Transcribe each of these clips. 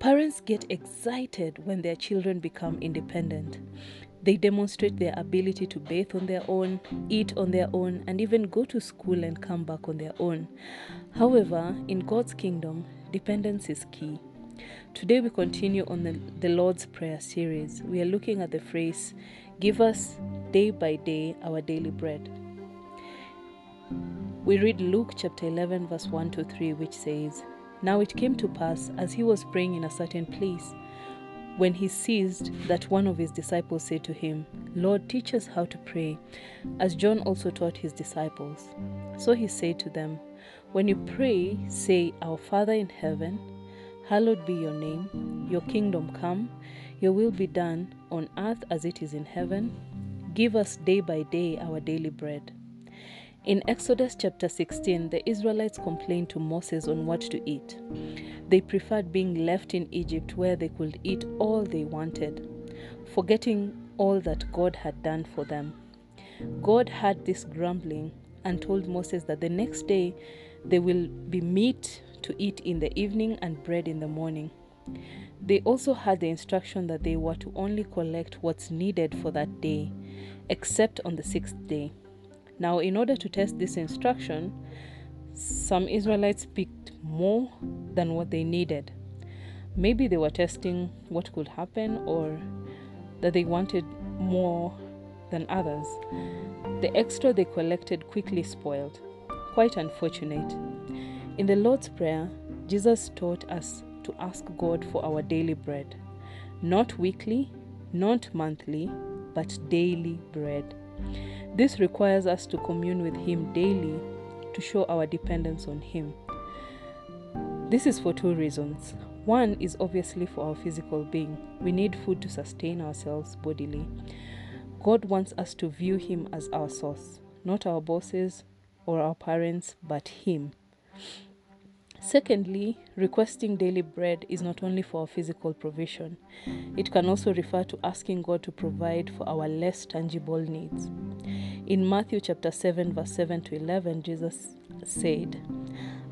Parents get excited when their children become independent. They demonstrate their ability to bathe on their own, eat on their own, and even go to school and come back on their own. However, in God's kingdom, dependence is key. Today, we continue on the, the Lord's Prayer series. We are looking at the phrase, Give us day by day our daily bread. We read Luke chapter 11, verse 1 to 3, which says, Now it came to pass, as he was praying in a certain place, when he ceased, that one of his disciples said to him, Lord, teach us how to pray, as John also taught his disciples. So he said to them, When you pray, say, Our Father in heaven, hallowed be your name, your kingdom come, your will be done on earth as it is in heaven. Give us day by day our daily bread. In Exodus chapter 16, the Israelites complained to Moses on what to eat. They preferred being left in Egypt where they could eat all they wanted, forgetting all that God had done for them. God heard this grumbling and told Moses that the next day there will be meat to eat in the evening and bread in the morning. They also had the instruction that they were to only collect what's needed for that day, except on the sixth day. Now, in order to test this instruction, some Israelites picked more than what they needed. Maybe they were testing what could happen or that they wanted more than others. The extra they collected quickly spoiled. Quite unfortunate. In the Lord's Prayer, Jesus taught us to ask God for our daily bread. Not weekly, not monthly, but daily bread. This requires us to commune with Him daily to show our dependence on Him. This is for two reasons. One is obviously for our physical being. We need food to sustain ourselves bodily. God wants us to view Him as our source, not our bosses or our parents, but Him. Secondly, requesting daily bread is not only for our physical provision, it can also refer to asking God to provide for our less tangible needs. In Matthew chapter 7 verse 7 to 11, Jesus said,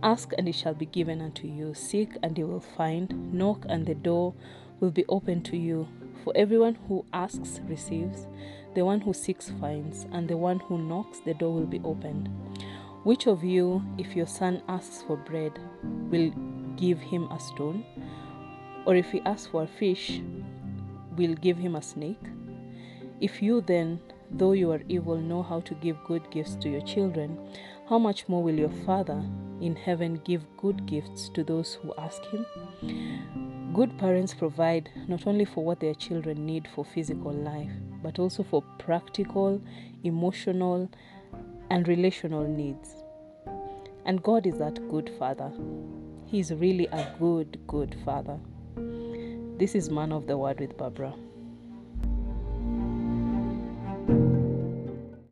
Ask and it shall be given unto you, seek and you will find, knock and the door will be opened to you. For everyone who asks receives, the one who seeks finds, and the one who knocks the door will be opened. Which of you, if your son asks for bread, will give him a stone? Or if he asks for a fish, will give him a snake? If you then, though you are evil, know how to give good gifts to your children, how much more will your Father in heaven give good gifts to those who ask him? Good parents provide not only for what their children need for physical life, but also for practical, emotional, and relational needs. And God is that good Father. He is really a good, good Father. This is Man of the Word with Barbara.